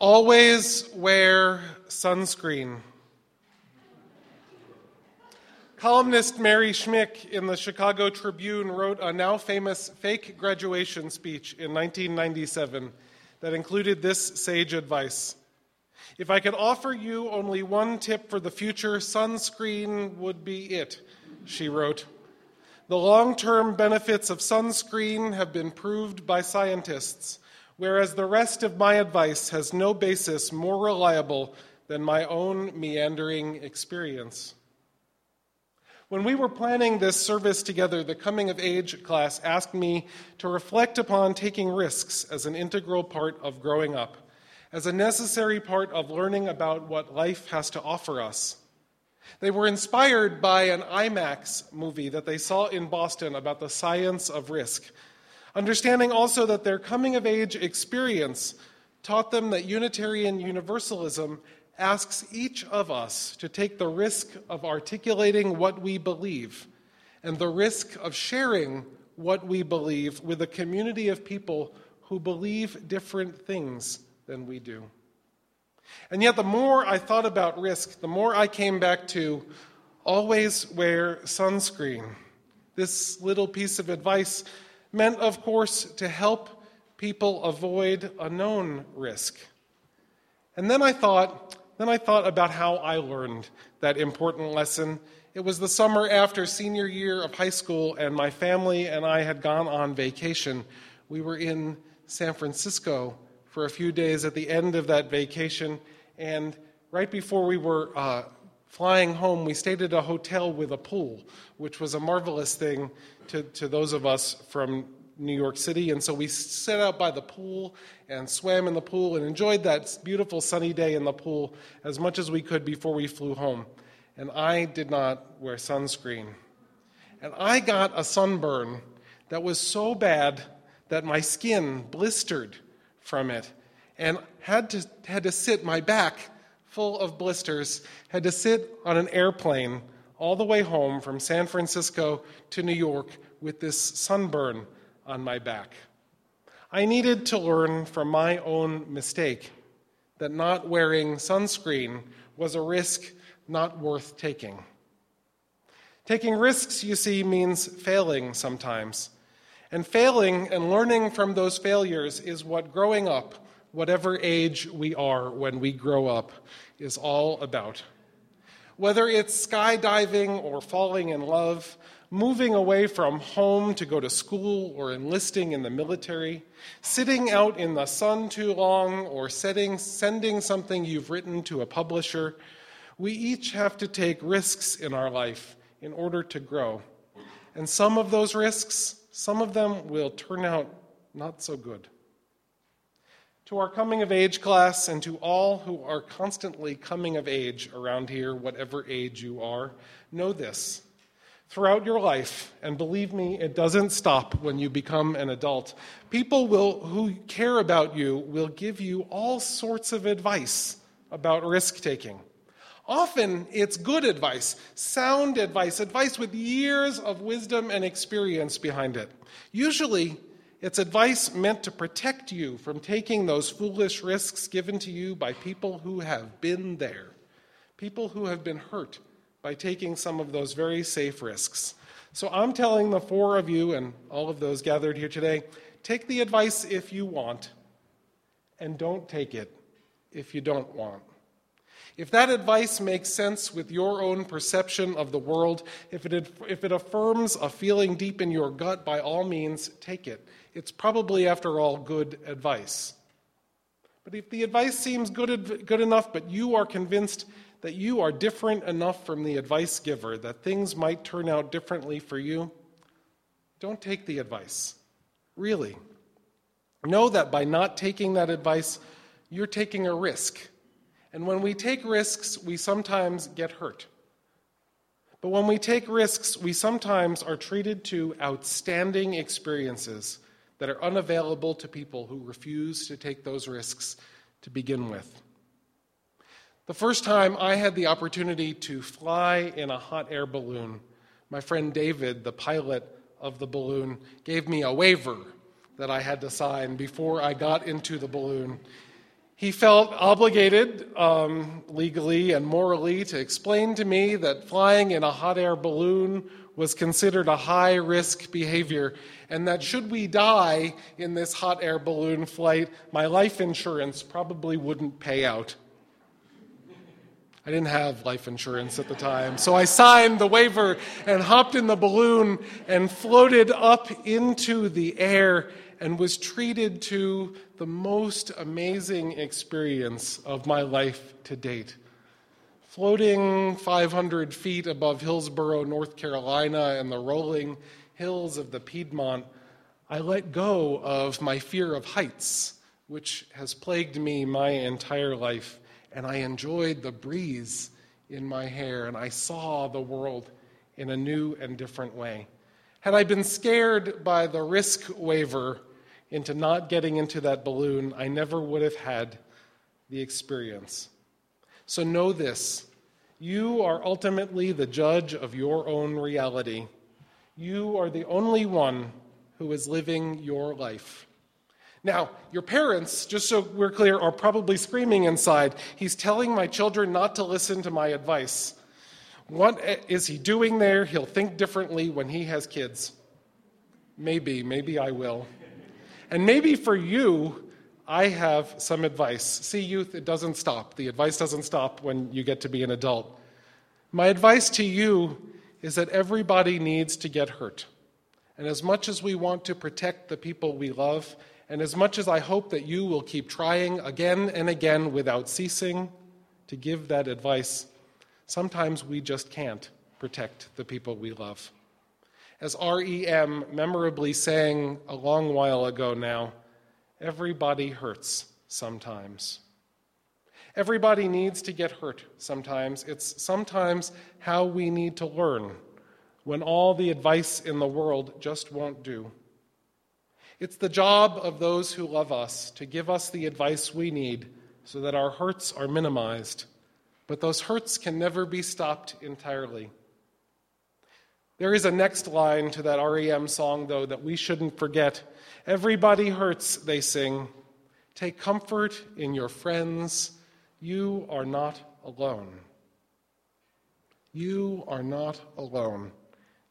Always wear sunscreen. Columnist Mary Schmich in the Chicago Tribune wrote a now famous fake graduation speech in 1997 that included this sage advice. If I could offer you only one tip for the future, sunscreen would be it, she wrote. The long term benefits of sunscreen have been proved by scientists whereas the rest of my advice has no basis more reliable than my own meandering experience. When we were planning this service together, the coming of age class asked me to reflect upon taking risks as an integral part of growing up, as a necessary part of learning about what life has to offer us. They were inspired by an IMAX movie that they saw in Boston about the science of risk, Understanding also that their coming of age experience taught them that Unitarian Universalism asks each of us to take the risk of articulating what we believe and the risk of sharing what we believe with a community of people who believe different things than we do. And yet, the more I thought about risk, the more I came back to always wear sunscreen. This little piece of advice meant, of course, to help people avoid a known risk. And then I thought, then I thought about how I learned that important lesson. It was the summer after senior year of high school, and my family and I had gone on vacation. We were in San Francisco for a few days at the end of that vacation, and right before we were uh, flying home, we stayed at a hotel with a pool, which was a marvelous thing to, to those of us from New York City. And so we sat out by the pool and swam in the pool and enjoyed that beautiful sunny day in the pool as much as we could before we flew home. And I did not wear sunscreen. And I got a sunburn that was so bad that my skin blistered from it and had to, had to sit, my back full of blisters, had to sit on an airplane all the way home from San Francisco to New York with this sunburn on my back. I needed to learn from my own mistake that not wearing sunscreen was a risk not worth taking. Taking risks, you see, means failing sometimes. And failing and learning from those failures is what growing up, whatever age we are when we grow up, is all about. Whether it's skydiving or falling in love, moving away from home to go to school or enlisting in the military, sitting out in the sun too long or setting, sending something you've written to a publisher, we each have to take risks in our life in order to grow. And some of those risks, some of them will turn out not so good. To our coming of age class and to all who are constantly coming of age around here, whatever age you are, know this. Throughout your life, and believe me, it doesn't stop when you become an adult, people will, who care about you will give you all sorts of advice about risk taking. Often it's good advice, sound advice, advice with years of wisdom and experience behind it. Usually, it's advice meant to protect you from taking those foolish risks given to you by people who have been there, people who have been hurt by taking some of those very safe risks. So I'm telling the four of you and all of those gathered here today take the advice if you want, and don't take it if you don't want. If that advice makes sense with your own perception of the world, if it, if it affirms a feeling deep in your gut, by all means, take it. It's probably, after all, good advice. But if the advice seems good, good enough, but you are convinced that you are different enough from the advice giver that things might turn out differently for you, don't take the advice. Really. Know that by not taking that advice, you're taking a risk and when we take risks, we sometimes get hurt. But when we take risks, we sometimes are treated to outstanding experiences that are unavailable to people who refuse to take those risks to begin with. The first time I had the opportunity to fly in a hot air balloon, my friend David, the pilot of the balloon, gave me a waiver that I had to sign before I got into the balloon. He felt obligated, um, legally and morally, to explain to me that flying in a hot air balloon was considered a high risk behavior, and that should we die in this hot air balloon flight, my life insurance probably wouldn't pay out. I didn't have life insurance at the time, so I signed the waiver and hopped in the balloon and floated up into the air and was treated to the most amazing experience of my life to date. Floating 500 feet above Hillsborough, North Carolina, and the rolling hills of the Piedmont, I let go of my fear of heights, which has plagued me my entire life, and I enjoyed the breeze in my hair, and I saw the world in a new and different way. Had I been scared by the risk waiver into not getting into that balloon, I never would have had the experience. So know this you are ultimately the judge of your own reality. You are the only one who is living your life. Now, your parents, just so we're clear, are probably screaming inside. He's telling my children not to listen to my advice. What is he doing there? He'll think differently when he has kids. Maybe, maybe I will. And maybe for you, I have some advice. See, youth, it doesn't stop. The advice doesn't stop when you get to be an adult. My advice to you is that everybody needs to get hurt. And as much as we want to protect the people we love, and as much as I hope that you will keep trying again and again without ceasing to give that advice, sometimes we just can't protect the people we love. As REM memorably sang a long while ago now, everybody hurts sometimes. Everybody needs to get hurt sometimes. It's sometimes how we need to learn when all the advice in the world just won't do. It's the job of those who love us to give us the advice we need so that our hurts are minimized. But those hurts can never be stopped entirely. There is a next line to that REM song, though, that we shouldn't forget. Everybody hurts, they sing. Take comfort in your friends. You are not alone. You are not alone.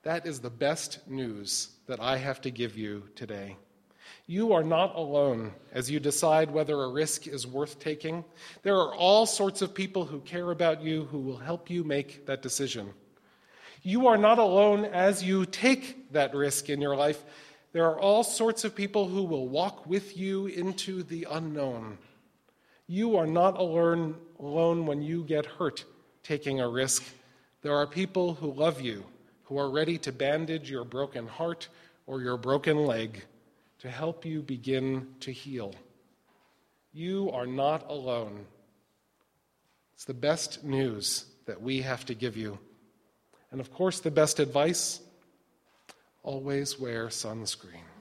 That is the best news that I have to give you today. You are not alone as you decide whether a risk is worth taking. There are all sorts of people who care about you who will help you make that decision. You are not alone as you take that risk in your life. There are all sorts of people who will walk with you into the unknown. You are not alone, alone when you get hurt taking a risk. There are people who love you, who are ready to bandage your broken heart or your broken leg to help you begin to heal. You are not alone. It's the best news that we have to give you. And of course, the best advice always wear sunscreen.